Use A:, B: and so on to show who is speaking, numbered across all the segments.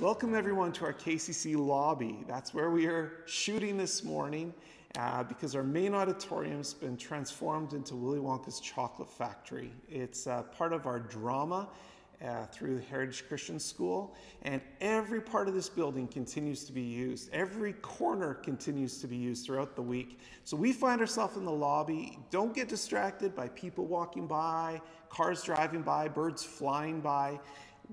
A: Welcome everyone to our KCC lobby. That's where we are shooting this morning uh, because our main auditorium's been transformed into Willy Wonka's Chocolate Factory. It's uh, part of our drama uh, through Heritage Christian School, and every part of this building continues to be used. Every corner continues to be used throughout the week. So we find ourselves in the lobby. Don't get distracted by people walking by, cars driving by, birds flying by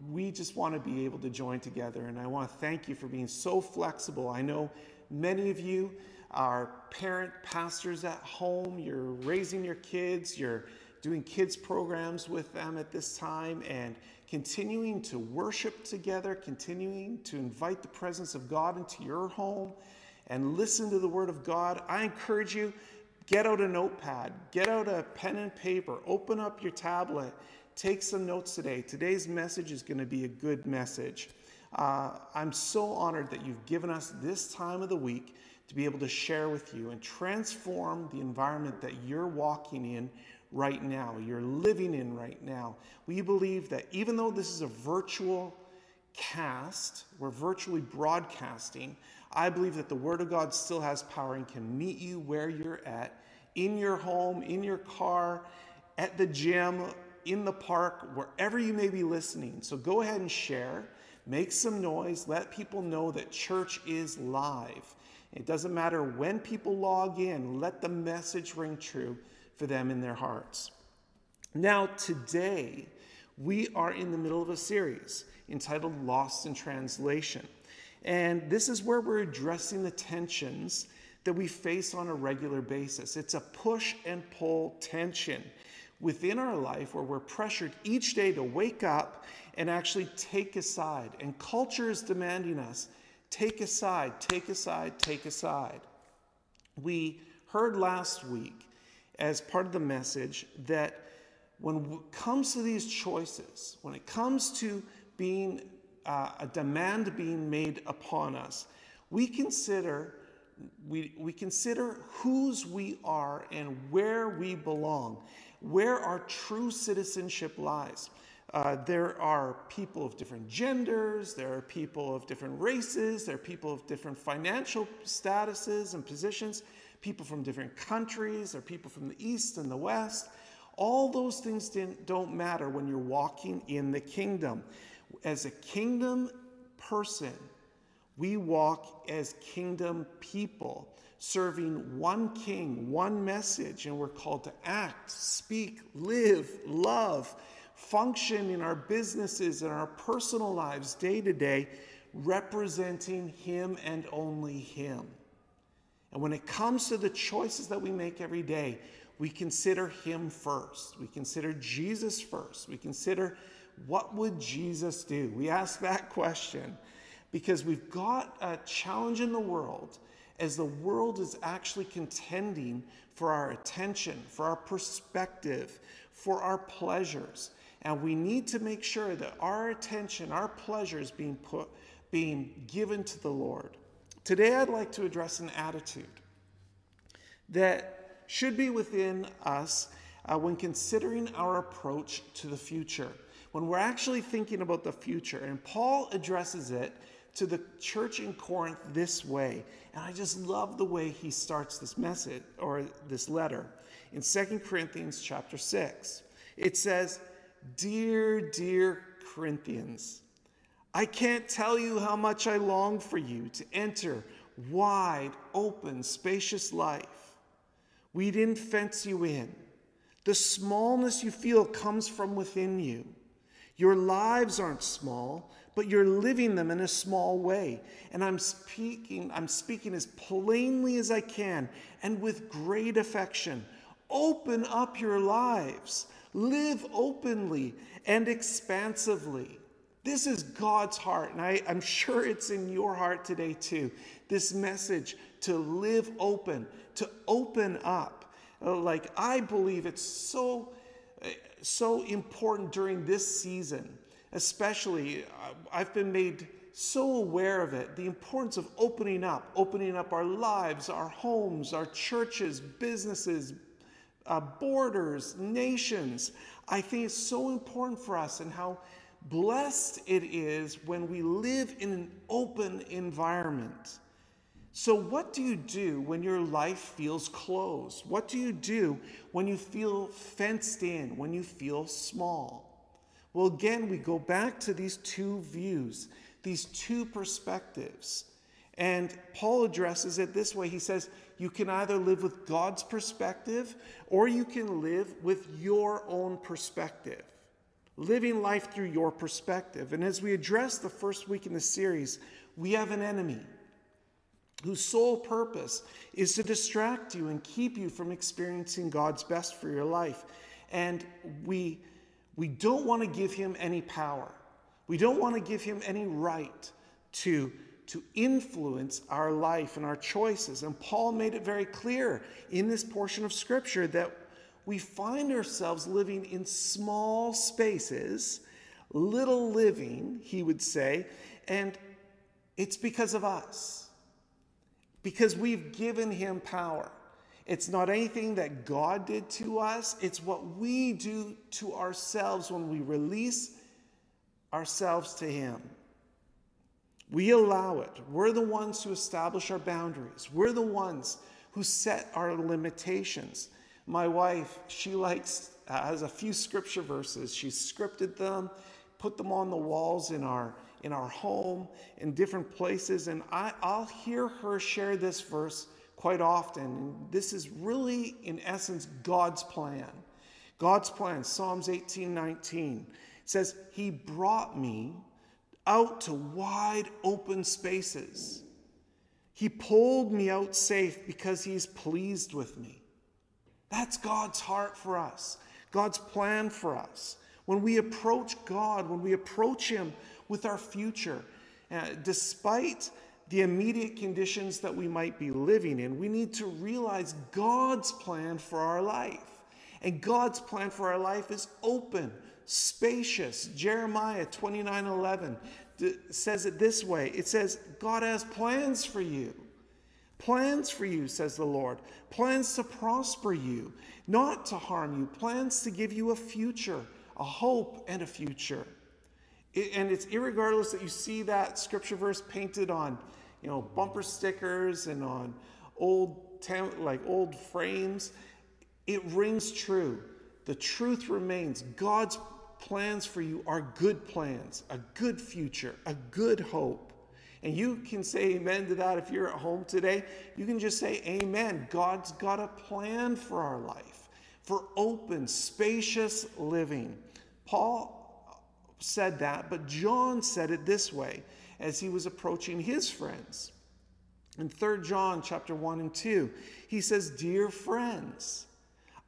A: we just want to be able to join together. And I want to thank you for being so flexible. I know many of you are parent pastors at home, you're raising your kids, you're doing kids programs with them at this time, and continuing to worship together, continuing to invite the presence of God into your home and listen to the Word of God. I encourage you. Get out a notepad, get out a pen and paper, open up your tablet, Take some notes today. Today's message is going to be a good message. Uh, I'm so honored that you've given us this time of the week to be able to share with you and transform the environment that you're walking in right now, you're living in right now. We believe that even though this is a virtual cast, we're virtually broadcasting, I believe that the Word of God still has power and can meet you where you're at, in your home, in your car, at the gym, in the park, wherever you may be listening. So go ahead and share, make some noise, let people know that church is live. It doesn't matter when people log in, let the message ring true for them in their hearts. Now, today, we are in the middle of a series entitled Lost in Translation. And this is where we're addressing the tensions that we face on a regular basis. It's a push and pull tension within our life where we're pressured each day to wake up and actually take a side. And culture is demanding us take a side, take a side, take a side. We heard last week as part of the message that when it comes to these choices, when it comes to being uh, a demand being made upon us, we consider we, we consider whose we are and where we belong where our true citizenship lies. Uh, there are people of different genders, there are people of different races, there are people of different financial statuses and positions, people from different countries, there are people from the East and the West. All those things don't matter when you're walking in the kingdom. As a kingdom person, we walk as kingdom people serving one king, one message, and we're called to act, speak, live, love, function in our businesses and our personal lives day to day, representing Him and only Him. And when it comes to the choices that we make every day, we consider Him first. We consider Jesus first. We consider what would Jesus do? We ask that question because we've got a challenge in the world as the world is actually contending for our attention, for our perspective, for our pleasures. And we need to make sure that our attention, our pleasure is being put, being given to the Lord. Today, I'd like to address an attitude that should be within us uh, when considering our approach to the future, when we're actually thinking about the future. And Paul addresses it to the church in Corinth this way. And I just love the way he starts this message or this letter. In 2 Corinthians chapter 6, it says, Dear, dear Corinthians, I can't tell you how much I long for you to enter wide, open, spacious life. We didn't fence you in. The smallness you feel comes from within you. Your lives aren't small, but you're living them in a small way. And I'm speaking, I'm speaking as plainly as I can and with great affection. Open up your lives. Live openly and expansively. This is God's heart, and I, am sure it's in your heart today too. This message to live open, to open up. Uh, like, I believe it's so, uh, so important during this season especially, uh, I've been made so aware of it the importance of opening up, opening up our lives, our homes, our churches, businesses, uh, borders, nations. I think it's so important for us and how blessed it is when we live in an open environment. So, what do you do when your life feels closed? What do you do when you feel fenced in, when you feel small? Well, again, we go back to these two views, these two perspectives. And Paul addresses it this way He says, You can either live with God's perspective or you can live with your own perspective, living life through your perspective. And as we address the first week in the series, we have an enemy whose sole purpose is to distract you and keep you from experiencing God's best for your life. And we, we don't want to give him any power. We don't want to give him any right to, to influence our life and our choices. And Paul made it very clear in this portion of Scripture that we find ourselves living in small spaces, little living, he would say, and it's because of us because we've given him power. It's not anything that God did to us, it's what we do to ourselves when we release ourselves to him. We allow it. We're the ones who establish our boundaries. We're the ones who set our limitations. My wife, she likes has a few scripture verses. She's scripted them, put them on the walls in our in our home, in different places. And I, I'll hear her share this verse quite often. And this is really, in essence, God's plan. God's plan, Psalms 18 19, says, He brought me out to wide open spaces. He pulled me out safe because He's pleased with me. That's God's heart for us, God's plan for us. When we approach God, when we approach Him with our future. Uh, despite the immediate conditions that we might be living in, we need to realize God's plan for our life. And God's plan for our life is open, spacious. Jeremiah 29 11 says it this way it says, God has plans for you. Plans for you, says the Lord. Plans to prosper you, not to harm you. Plans to give you a future, a hope, and a future and it's irregardless that you see that scripture verse painted on, you know, bumper stickers and on old like old frames. It rings true. The truth remains. God's plans for you are good plans, a good future, a good hope. And you can say amen to that if you're at home today. You can just say amen. God's got a plan for our life, for open, spacious living. Paul said that, but John said it this way as he was approaching his friends. In 3 John chapter 1 and 2, he says, "Dear friends,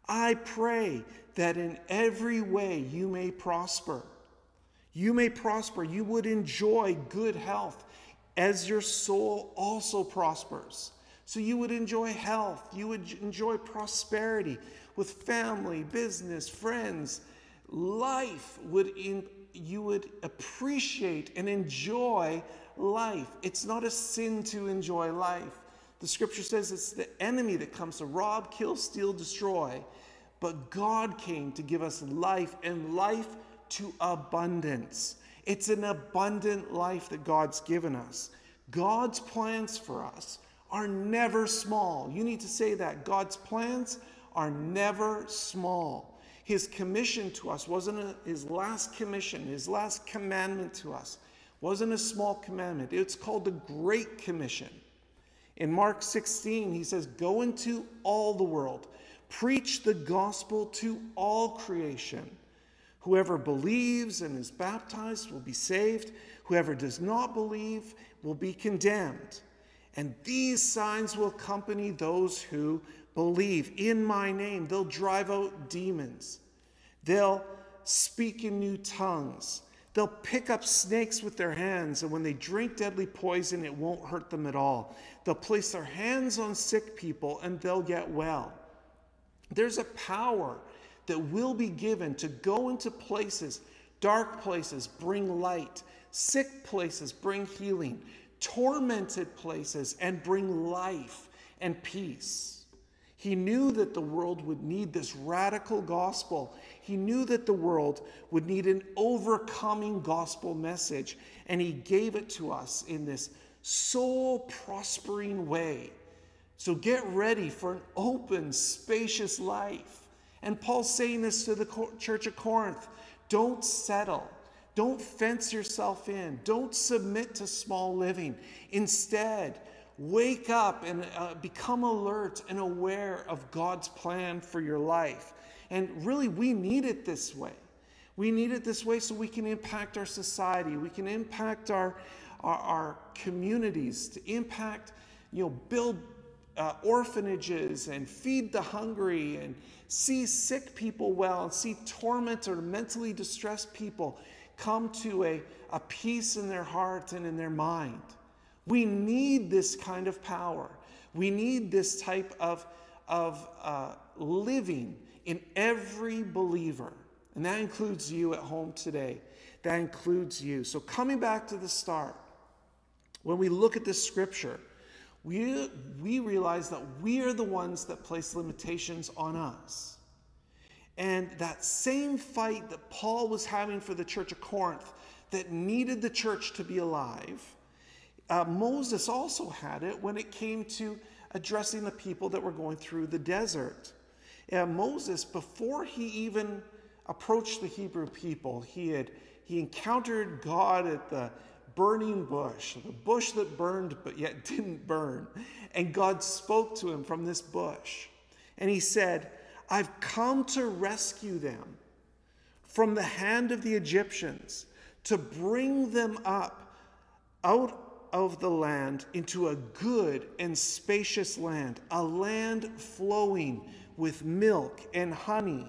A: I pray that in every way you may prosper. You may prosper, you would enjoy good health as your soul also prospers. So you would enjoy health, you would enjoy prosperity with family, business, friends. Life would in, you would appreciate and enjoy life. It's not a sin to enjoy life. The scripture says it's the enemy that comes to rob, kill, steal, destroy. But God came to give us life and life to abundance. It's an abundant life that God's given us. God's plans for us are never small. You need to say that. God's plans are never small. His commission to us wasn't a, his last commission, his last commandment to us wasn't a small commandment. It's called the Great Commission. In Mark 16, he says, Go into all the world, preach the gospel to all creation. Whoever believes and is baptized will be saved. Whoever does not believe will be condemned. And these signs will accompany those who believe in my name. They'll drive out demons. They'll speak in new tongues. They'll pick up snakes with their hands, and when they drink deadly poison, it won't hurt them at all. They'll place their hands on sick people, and they'll get well. There's a power that will be given to go into places, dark places, bring light, sick places, bring healing, tormented places, and bring life and peace. He knew that the world would need this radical gospel. He knew that the world would need an overcoming gospel message, and He gave it to us in this soul prospering way. So get ready for an open, spacious life. And Paul's saying this to the church of Corinth don't settle. Don't fence yourself in. Don't submit to small living. Instead, wake up and uh, become alert and aware of God's plan for your life. And really, we need it this way. We need it this way so we can impact our society, we can impact our, our, our communities, to impact, you know, build uh, orphanages and feed the hungry and see sick people well and see tormented or mentally distressed people come to a, a peace in their heart and in their mind. We need this kind of power. We need this type of, of uh, living in every believer. And that includes you at home today. That includes you. So, coming back to the start, when we look at this scripture, we, we realize that we are the ones that place limitations on us. And that same fight that Paul was having for the church of Corinth that needed the church to be alive, uh, Moses also had it when it came to addressing the people that were going through the desert. And Moses, before he even approached the Hebrew people, he had he encountered God at the burning bush, the bush that burned but yet didn't burn. And God spoke to him from this bush. And he said, I've come to rescue them from the hand of the Egyptians, to bring them up out of the land into a good and spacious land, a land flowing with milk and honey.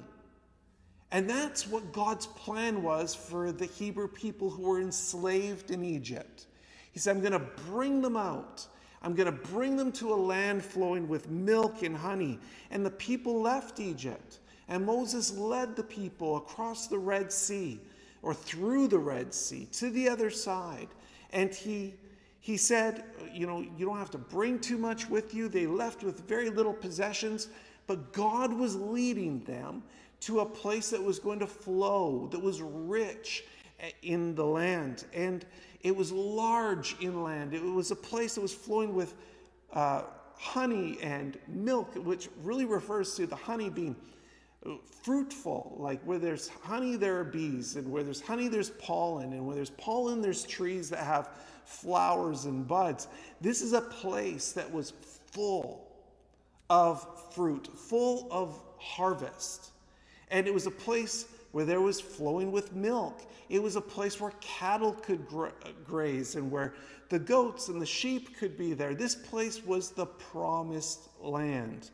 A: And that's what God's plan was for the Hebrew people who were enslaved in Egypt. He said, I'm going to bring them out. I'm going to bring them to a land flowing with milk and honey. And the people left Egypt. And Moses led the people across the Red Sea or through the Red Sea to the other side. And he he said, You know, you don't have to bring too much with you. They left with very little possessions, but God was leading them to a place that was going to flow, that was rich eh, in the land. And it was large inland. It was a place that was flowing with uh, honey and milk, which really refers to the honey being fruitful. Like where there's honey, there are bees, and where there's honey, there's pollen, and where there's pollen, there's trees that have flowers and buds. This is a place that was full of fruit, full of harvest. And it was a place where there was flowing with milk. It was a place where cattle could gra- uh, graze and where the goats and the sheep could be there. This place was the promised land.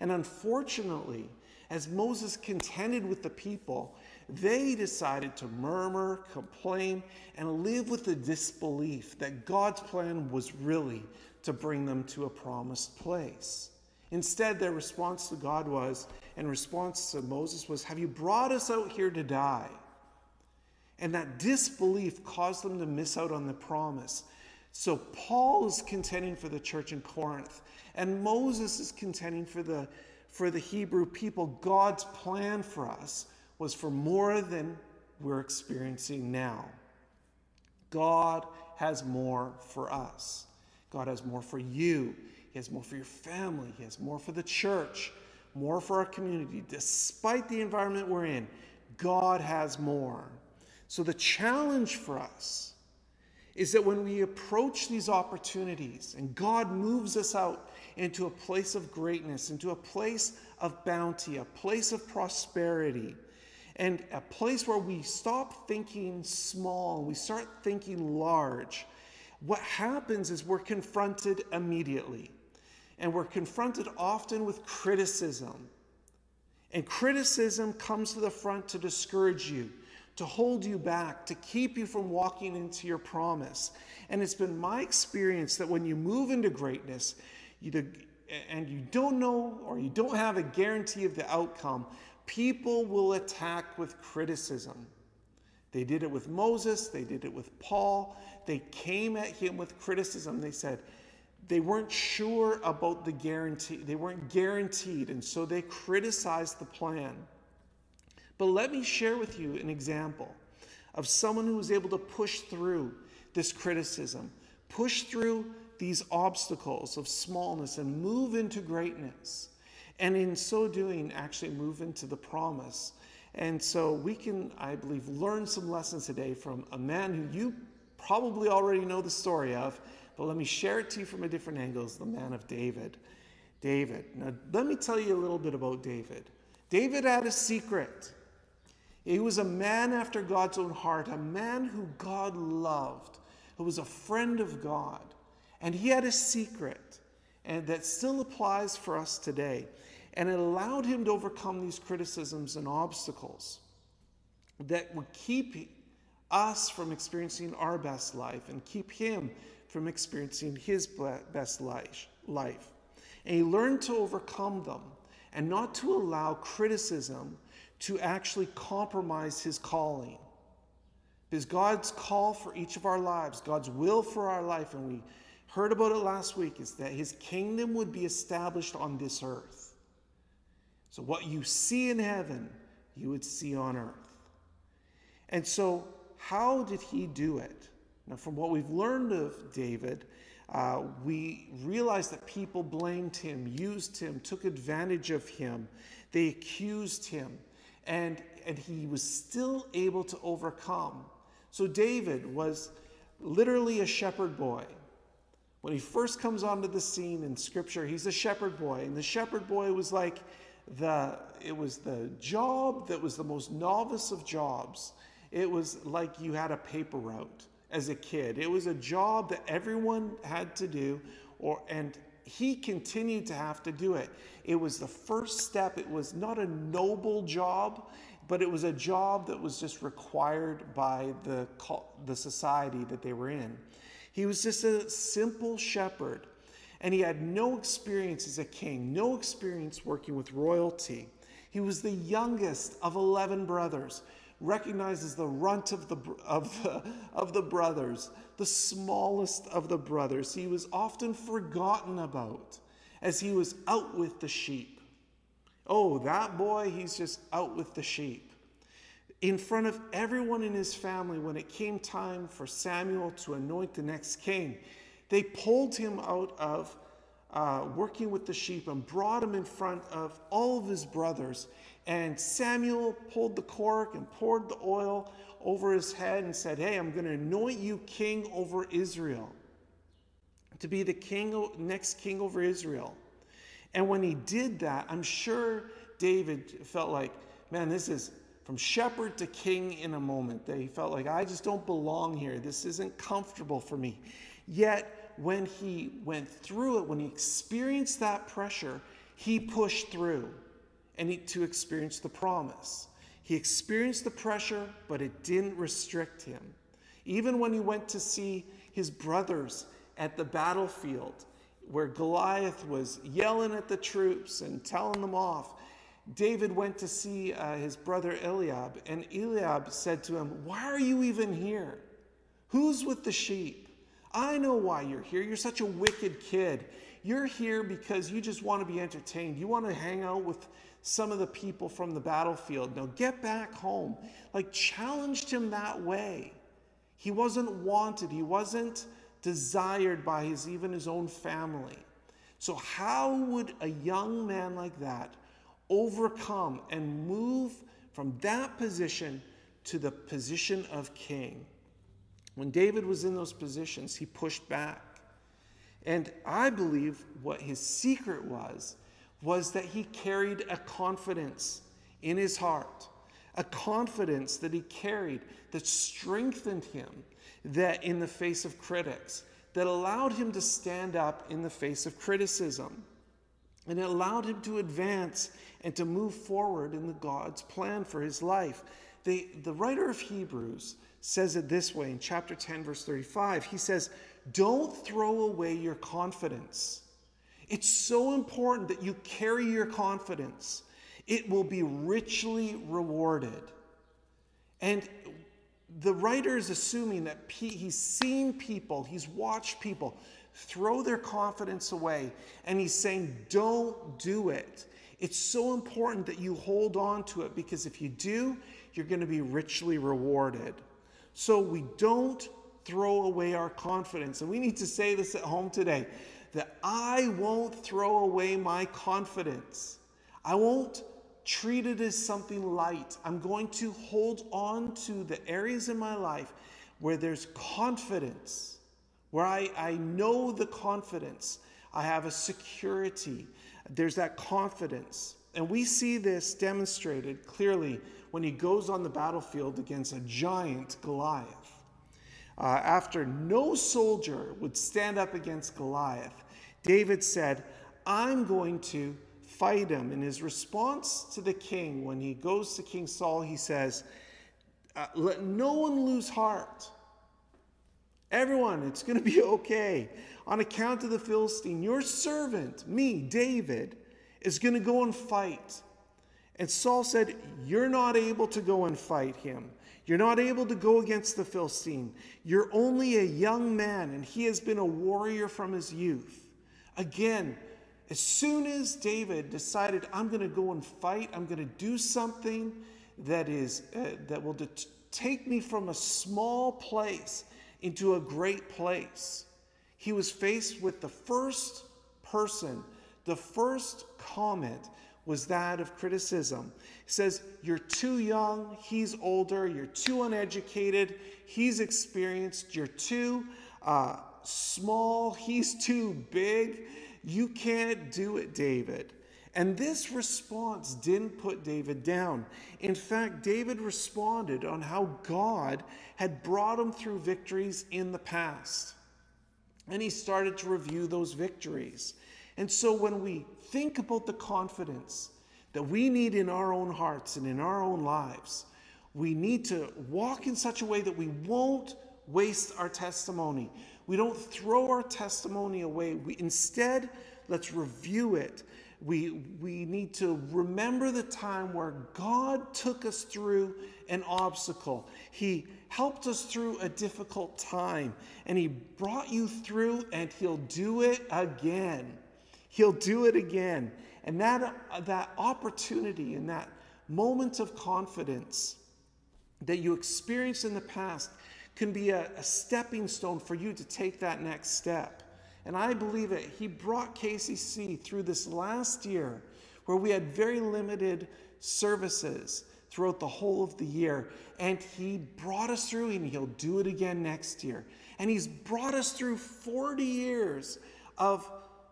A: And unfortunately, as Moses contended with the people, they decided to murmur, complain, and live with the disbelief that God's plan was really to bring them to a promised place. Instead, their response to God was, in response to Moses, was, Have you brought us out here to die? And that disbelief caused them to miss out on the promise. So Paul is contending for the church in Corinth, and Moses is contending for the, for the Hebrew people. God's plan for us was for more than we're experiencing now. God has more for us. God has more for you. He has more for your family. He has more for the church, more for our community. Despite the environment we're in, God has more. So the challenge for us is that when we approach these opportunities and God moves us out into a place of greatness, into a place of bounty, a place of prosperity, and a place where we stop thinking small, we start thinking large. What happens is we're confronted immediately, and we're confronted often with criticism. And criticism comes to the front to discourage you, to hold you back, to keep you from walking into your promise. And it's been my experience that when you move into greatness, you, and you don't know or you don't have a guarantee of the outcome, people will attack with criticism. They did it with Moses, they did it with Paul. They came at him with criticism. They said, they weren't sure about the guarantee. They weren't guaranteed, and so they criticized the plan. But let me share with you an example of someone who was able to push through this criticism, push through these obstacles of smallness, and move into greatness. And in so doing, actually move into the promise. And so we can, I believe, learn some lessons today from a man who you probably already know the story of, but let me share it to you from a different angle as the man of David. David. Now, let me tell you a little bit about David. David had a secret. He was a man after God's own heart, a man who God loved, who was a friend of God. And he had a secret, and that still applies for us today. And it allowed him to overcome these criticisms and obstacles that would keep us from experiencing our best life and keep him from experiencing his best life. And he learned to overcome them and not to allow criticism to actually compromise his calling. Because God's call for each of our lives, God's will for our life, and we heard about it last week, is that his kingdom would be established on this earth. So, what you see in heaven, you would see on earth. And so, how did he do it? Now, from what we've learned of David, uh, we realize that people blamed him, used him, took advantage of him, they accused him and, and he was still able to overcome. So David was literally a shepherd boy. When he first comes onto the scene in scripture, he's a shepherd boy. And the shepherd boy was like the it was the job that was the most novice of jobs. It was like you had a paper route as a kid. It was a job that everyone had to do or and he continued to have to do it. It was the first step. It was not a noble job, but it was a job that was just required by the, the society that they were in. He was just a simple shepherd, and he had no experience as a king, no experience working with royalty. He was the youngest of 11 brothers recognized as the runt of the, of, the, of the brothers, the smallest of the brothers. He was often forgotten about as he was out with the sheep. Oh, that boy, he's just out with the sheep. In front of everyone in his family, when it came time for Samuel to anoint the next king, they pulled him out of uh, working with the sheep and brought him in front of all of his brothers. And Samuel pulled the cork and poured the oil over his head and said, Hey, I'm going to anoint you king over Israel, to be the king, next king over Israel. And when he did that, I'm sure David felt like, man, this is from shepherd to king in a moment. That he felt like, I just don't belong here. This isn't comfortable for me. Yet, when he went through it, when he experienced that pressure, he pushed through and he, to experience the promise. He experienced the pressure, but it didn't restrict him. Even when he went to see his brothers at the battlefield, where Goliath was yelling at the troops and telling them off, David went to see uh, his brother Eliab, and Eliab said to him, Why are you even here? Who's with the sheep? I know why you're here. You're such a wicked kid. You're here because you just want to be entertained. You want to hang out with some of the people from the battlefield. Now get back home. Like challenged him that way. He wasn't wanted, he wasn't desired by his even his own family. So how would a young man like that overcome and move from that position to the position of king? When David was in those positions, he pushed back. And I believe what his secret was was that he carried a confidence in his heart, a confidence that he carried that strengthened him that in the face of critics, that allowed him to stand up in the face of criticism. And it allowed him to advance and to move forward in the God's plan for his life. The, the writer of Hebrews says it this way in chapter 10, verse 35. He says, Don't throw away your confidence it's so important that you carry your confidence. It will be richly rewarded. And the writer is assuming that he's seen people, he's watched people throw their confidence away. And he's saying, don't do it. It's so important that you hold on to it because if you do, you're going to be richly rewarded. So we don't throw away our confidence. And we need to say this at home today that I won't throw away my confidence. I won't treat it as something light. I'm going to hold on to the areas in my life where there's confidence, where I, I know the confidence. I have a security. There's that confidence. And we see this demonstrated clearly when he goes on the battlefield against a giant Goliath. Uh, after no soldier would stand up against Goliath, David said, I'm going to fight him. In his response to the king, when he goes to King Saul, he says, uh, Let no one lose heart. Everyone, it's going to be okay. On account of the Philistine, your servant, me, David, is going to go and fight. And Saul said, You're not able to go and fight him. You're not able to go against the Philistine. You're only a young man, and he has been a warrior from his youth. Again, as soon as David decided, I'm going to go and fight, I'm going to do something that is uh, that will det- take me from a small place into a great place. He was faced with the first person, the first comment was that of criticism. He says, You're too young, he's older, you're too uneducated, he's experienced, you're too uh, small, he's too big. You can't do it, David. And this response didn't put David down. In fact, David responded on how God had brought him through victories in the past. And he started to review those victories. And so when we think about the confidence that we need in our own hearts and in our own lives, we need to walk in such a way that we won't waste our testimony. We don't throw our testimony away. We instead let's review it. We, we need to remember the time where God took us through an obstacle. He helped us through a difficult time, and He brought you through, and He'll do it again. He'll do it again. And that, uh, that opportunity and that moment of confidence that you experienced in the past can be a, a stepping stone for you to take that next step. And I believe it. He brought KCC through this last year where we had very limited services throughout the whole of the year. And He brought us through, and He'll do it again next year. And He's brought us through 40 years of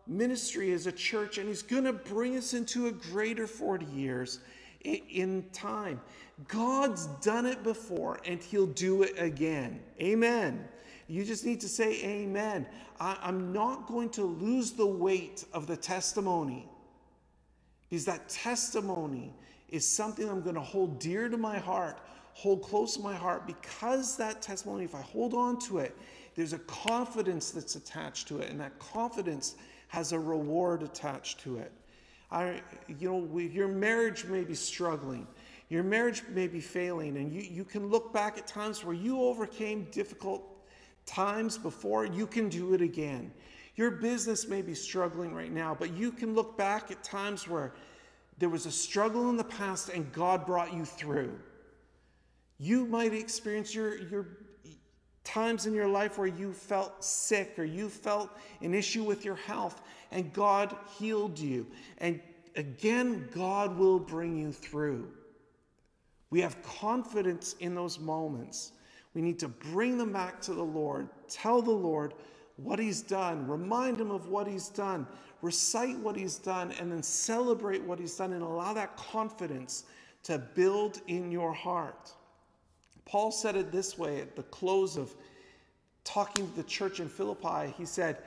A: ministry as a church, and He's going to bring us into a greater 40 years in time. God's done it before, and He'll do it again. Amen. You just need to say amen. I, am not going to lose the weight of the testimony because that testimony is something I'm going to hold dear to my heart, hold close to my heart because that testimony, if I hold on to it, there's a confidence that's attached to it, and that confidence has a reward attached to it. I, you know, we, your marriage may be struggling. Your marriage may be failing, and you, you can look back at times where you overcame difficult times before, you can do it again. Your business may be struggling right now, but you can look back at times where there was a struggle in the past and God brought you through. You might experience your, your times in your life where you felt sick or you felt an issue with your health and God healed you. And again, God will bring you through. We have confidence in those moments. We need to bring them back to the Lord, tell the Lord what He's done, remind Him of what He's done, recite what He's done, and then celebrate what He's done and allow that confidence to build in your heart. Paul said it this way at the close of talking to the church in Philippi. He said,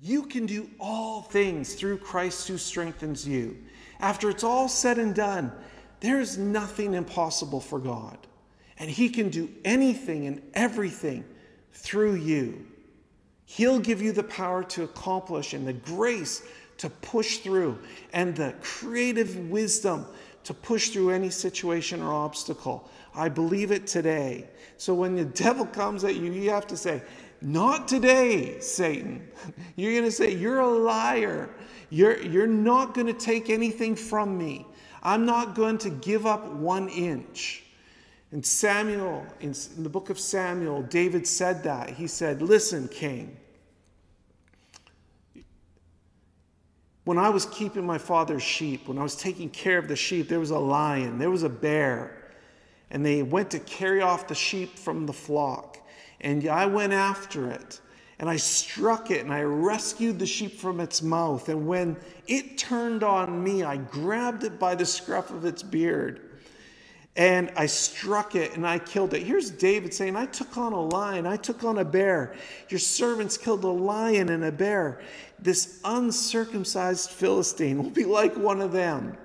A: You can do all things through Christ who strengthens you. After it's all said and done, there is nothing impossible for God and He can do anything and everything through you. He'll give you the power to accomplish and the grace to push through and the creative wisdom to push through any situation or obstacle. I believe it today. So when the devil comes at you, you have to say, Not today, Satan. You're going to say, You're a liar. You're, you're not going to take anything from me. I'm not going to give up one inch. In Samuel, in, in the book of Samuel, David said that. He said, Listen, king, when I was keeping my father's sheep, when I was taking care of the sheep, there was a lion, there was a bear, and they went to carry off the sheep from the flock. And I went after it, and I struck it, and I rescued the sheep from its mouth. And when it turned on me, I grabbed it by the scruff of its beard and I struck it and I killed it. Here's David saying, I took on a lion, I took on a bear. Your servants killed a lion and a bear. This uncircumcised Philistine will be like one of them.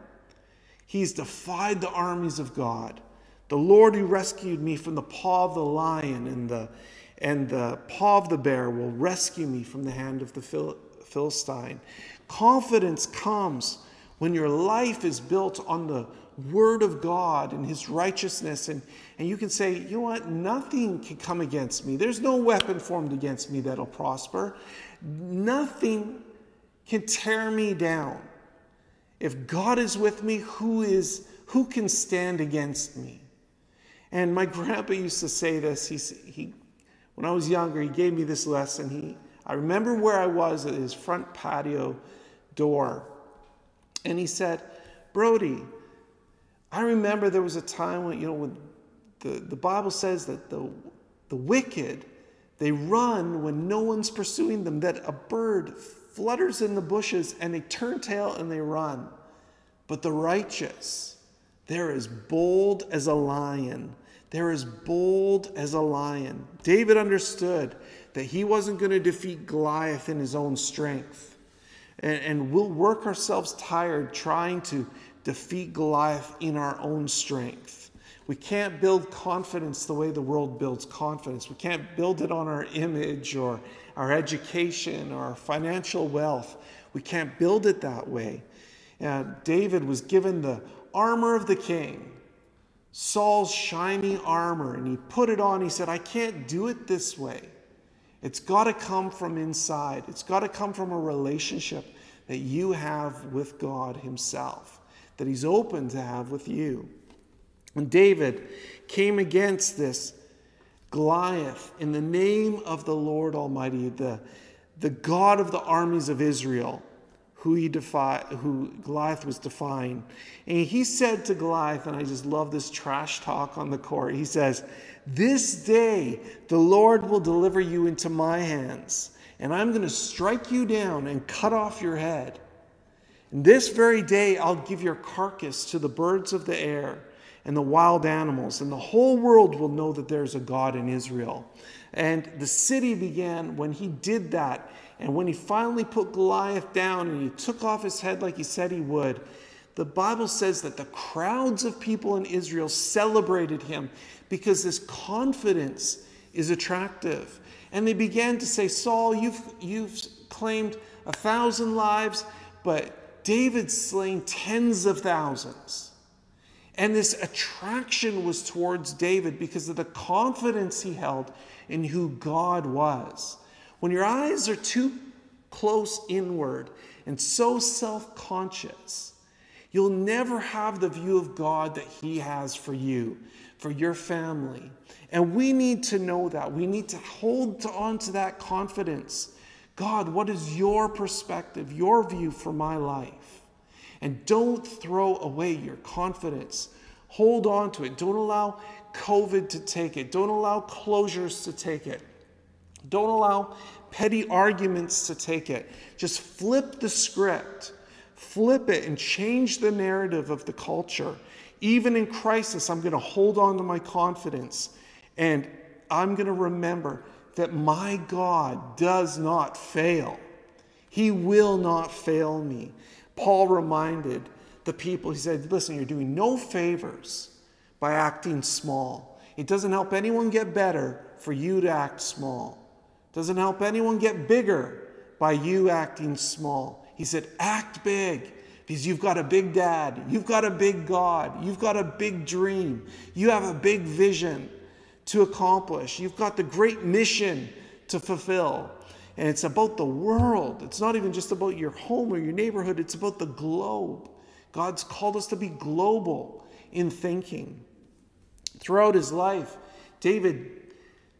A: He's defied the armies of God. The Lord who rescued me from the paw of the lion and the, and the paw of the bear will rescue me from the hand of the Phil, Philistine. Confidence comes when your life is built on the word of God and his righteousness. And, and you can say, you know what? Nothing can come against me. There's no weapon formed against me that'll prosper. Nothing can tear me down. If God is with me, who is who can stand against me? And my grandpa used to say this. He, he, when I was younger, he gave me this lesson. He, I remember where I was at his front patio door, and he said, "Brody, I remember there was a time when, you know, when the, the Bible says that the, the wicked, they run when no one's pursuing them, that a bird flutters in the bushes and they turn tail and they run. But the righteous, they're as bold as a lion. They're as bold as a lion. David understood that he wasn't going to defeat Goliath in his own strength. And, and we'll work ourselves tired trying to defeat Goliath in our own strength. We can't build confidence the way the world builds confidence. We can't build it on our image or our education or our financial wealth. We can't build it that way. David was given the armor of the king, Saul's shiny armor, and he put it on. He said, I can't do it this way. It's got to come from inside, it's got to come from a relationship that you have with God Himself that he's open to have with you. And David came against this Goliath in the name of the Lord Almighty, the, the God of the armies of Israel, who he defied, who Goliath was defying. And he said to Goliath, and I just love this trash talk on the court. He says, This day the Lord will deliver you into my hands, and I'm going to strike you down and cut off your head. And this very day I'll give your carcass to the birds of the air and the wild animals, and the whole world will know that there's a God in Israel. And the city began when he did that, and when he finally put Goliath down and he took off his head like he said he would, the Bible says that the crowds of people in Israel celebrated him because this confidence is attractive. And they began to say, Saul, you've, you've claimed a thousand lives, but David's slain tens of thousands. And this attraction was towards David because of the confidence he held in who God was. When your eyes are too close inward and so self conscious, you'll never have the view of God that He has for you, for your family. And we need to know that. We need to hold on to that confidence God, what is your perspective, your view for my life? And don't throw away your confidence. Hold on to it. Don't allow COVID to take it. Don't allow closures to take it. Don't allow petty arguments to take it. Just flip the script, flip it, and change the narrative of the culture. Even in crisis, I'm going to hold on to my confidence and I'm going to remember that my God does not fail. He will not fail me. Paul reminded the people, he said, Listen, you're doing no favors by acting small. It doesn't help anyone get better for you to act small. It doesn't help anyone get bigger by you acting small. He said, Act big because you've got a big dad, you've got a big God, you've got a big dream, you have a big vision to accomplish. You've got the great mission to fulfill. And it's about the world. It's not even just about your home or your neighborhood, it's about the globe. God's called us to be global in thinking. Throughout his life, David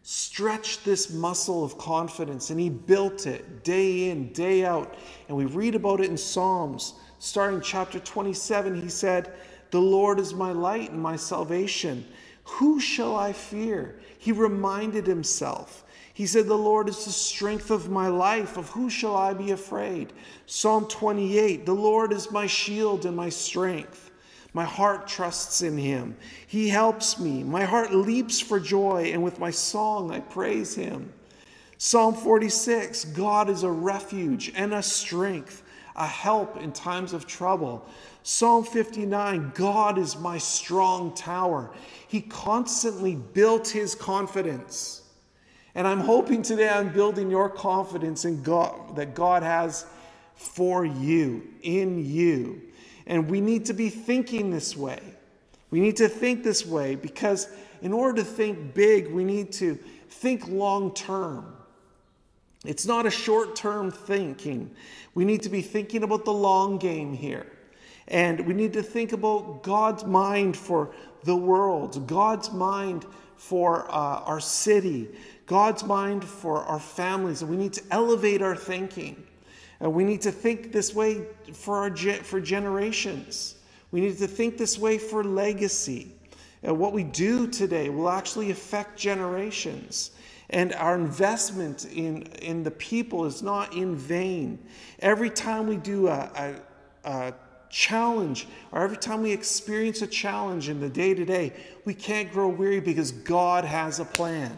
A: stretched this muscle of confidence and he built it day in, day out. And we read about it in Psalms. Starting chapter 27, he said, The Lord is my light and my salvation. Who shall I fear? He reminded himself. He said, The Lord is the strength of my life. Of who shall I be afraid? Psalm 28 The Lord is my shield and my strength. My heart trusts in him. He helps me. My heart leaps for joy, and with my song I praise him. Psalm 46 God is a refuge and a strength, a help in times of trouble. Psalm 59 God is my strong tower. He constantly built his confidence. And I'm hoping today I'm building your confidence in God that God has for you, in you. And we need to be thinking this way. We need to think this way because in order to think big, we need to think long term. It's not a short term thinking. We need to be thinking about the long game here. And we need to think about God's mind for the world, God's mind for uh, our city, God's mind for our families. And we need to elevate our thinking. And we need to think this way for, our for generations. We need to think this way for legacy. And what we do today will actually affect generations. And our investment in, in the people is not in vain. Every time we do a, a, a challenge, or every time we experience a challenge in the day to day, we can't grow weary because God has a plan.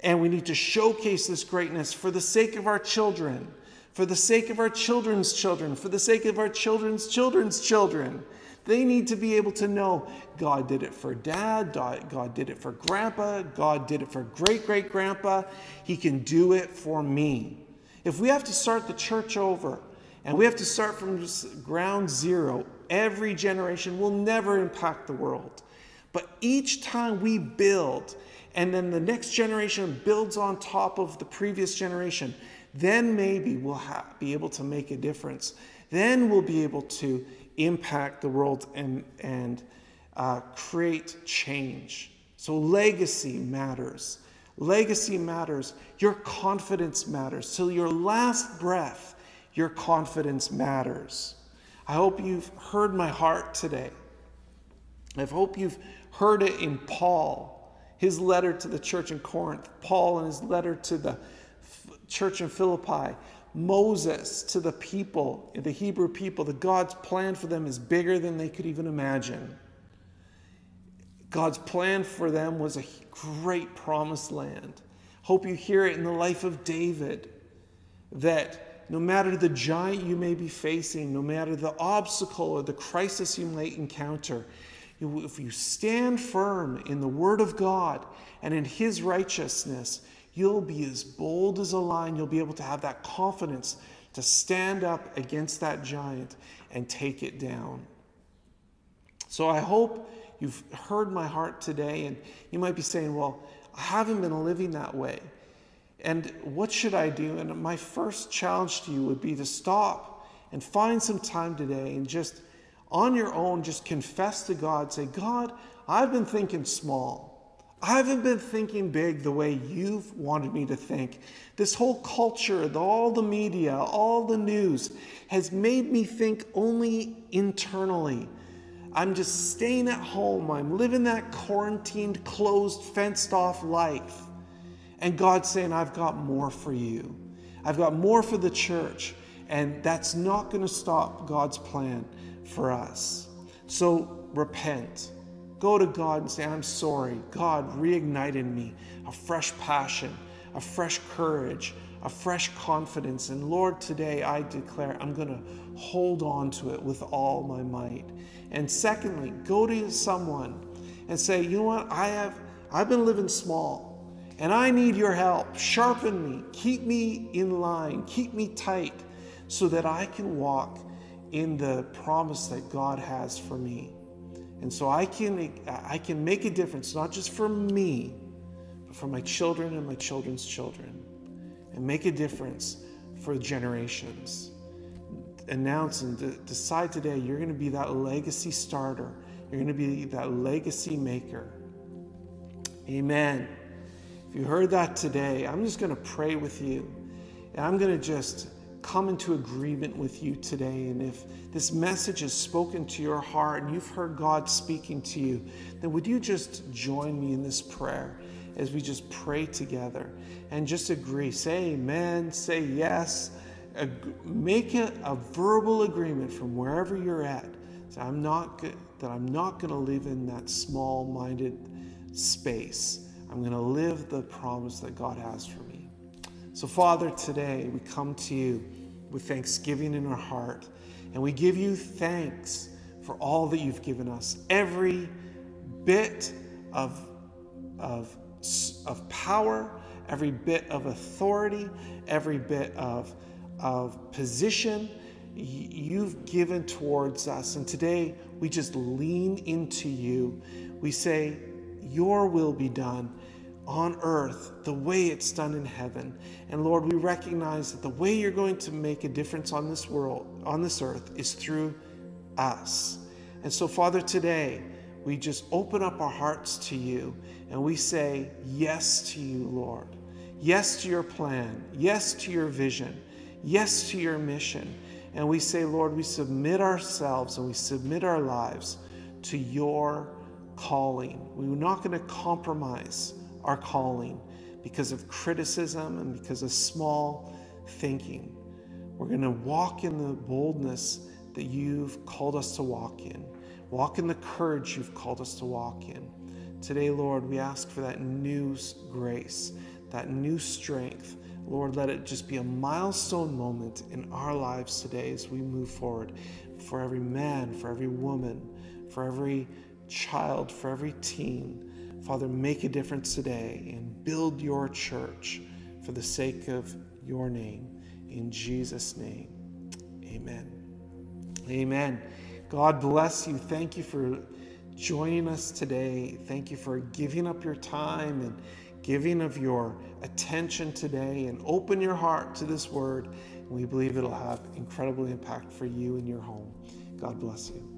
A: And we need to showcase this greatness for the sake of our children, for the sake of our children's children, for the sake of our children's children's children. They need to be able to know God did it for dad, God did it for grandpa, God did it for great great grandpa. He can do it for me. If we have to start the church over and we have to start from ground zero, every generation will never impact the world. But each time we build, and then the next generation builds on top of the previous generation, then maybe we'll ha- be able to make a difference. Then we'll be able to impact the world and, and uh, create change. So, legacy matters. Legacy matters. Your confidence matters. Till your last breath, your confidence matters. I hope you've heard my heart today. I hope you've heard it in Paul his letter to the church in Corinth, Paul in his letter to the church in Philippi, Moses to the people, the Hebrew people, that God's plan for them is bigger than they could even imagine. God's plan for them was a great promised land. Hope you hear it in the life of David that no matter the giant you may be facing, no matter the obstacle or the crisis you might encounter, if you stand firm in the Word of God and in His righteousness, you'll be as bold as a lion. You'll be able to have that confidence to stand up against that giant and take it down. So I hope you've heard my heart today, and you might be saying, Well, I haven't been living that way. And what should I do? And my first challenge to you would be to stop and find some time today and just on your own, just confess to God, say, God, I've been thinking small. I haven't been thinking big the way you've wanted me to think. This whole culture, the, all the media, all the news has made me think only internally. I'm just staying at home. I'm living that quarantined, closed, fenced off life. And God's saying, I've got more for you. I've got more for the church. And that's not going to stop God's plan for us. So repent. Go to God and say, I'm sorry. God, reignite in me a fresh passion, a fresh courage, a fresh confidence. And Lord, today I declare I'm going to hold on to it with all my might. And secondly, go to someone and say, you know what? I have I've been living small and I need your help. Sharpen me, keep me in line, keep me tight so that I can walk in the promise that God has for me. And so I can, I can make a difference, not just for me, but for my children and my children's children. and make a difference for generations. Announce and d- decide today you're going to be that legacy starter. You're going to be that legacy maker. Amen. If you heard that today, I'm just going to pray with you. And I'm going to just come into agreement with you today. And if this message has spoken to your heart and you've heard God speaking to you, then would you just join me in this prayer as we just pray together and just agree? Say amen, say yes, make a, a verbal agreement from wherever you're at. So I'm not that I'm not going to live in that small-minded space. I'm going to live the promise that God has for me. So, Father, today we come to you with thanksgiving in our heart, and we give you thanks for all that you've given us. Every bit of, of, of power, every bit of authority, every bit of, of position you've given towards us. And today we just lean into you. We say, Your will be done on earth the way it's done in heaven. And Lord, we recognize that the way you're going to make a difference on this world, on this earth, is through us. And so, Father, today we just open up our hearts to you and we say yes to you, Lord. Yes to your plan. Yes to your vision. Yes to your mission. And we say, Lord, we submit ourselves and we submit our lives to your calling. We're not going to compromise our calling because of criticism and because of small thinking. We're going to walk in the boldness that you've called us to walk in, walk in the courage you've called us to walk in. Today, Lord, we ask for that new grace, that new strength. Lord, let it just be a milestone moment in our lives today as we move forward. For every man, for every woman, for every child, for every teen, Father, make a difference today and build your church for the sake of your name. In Jesus' name, amen. Amen. God bless you. Thank you for joining us today. Thank you for giving up your time and giving of your attention today and open your heart to this word. We believe it'll have incredible impact for you and your home. God bless you.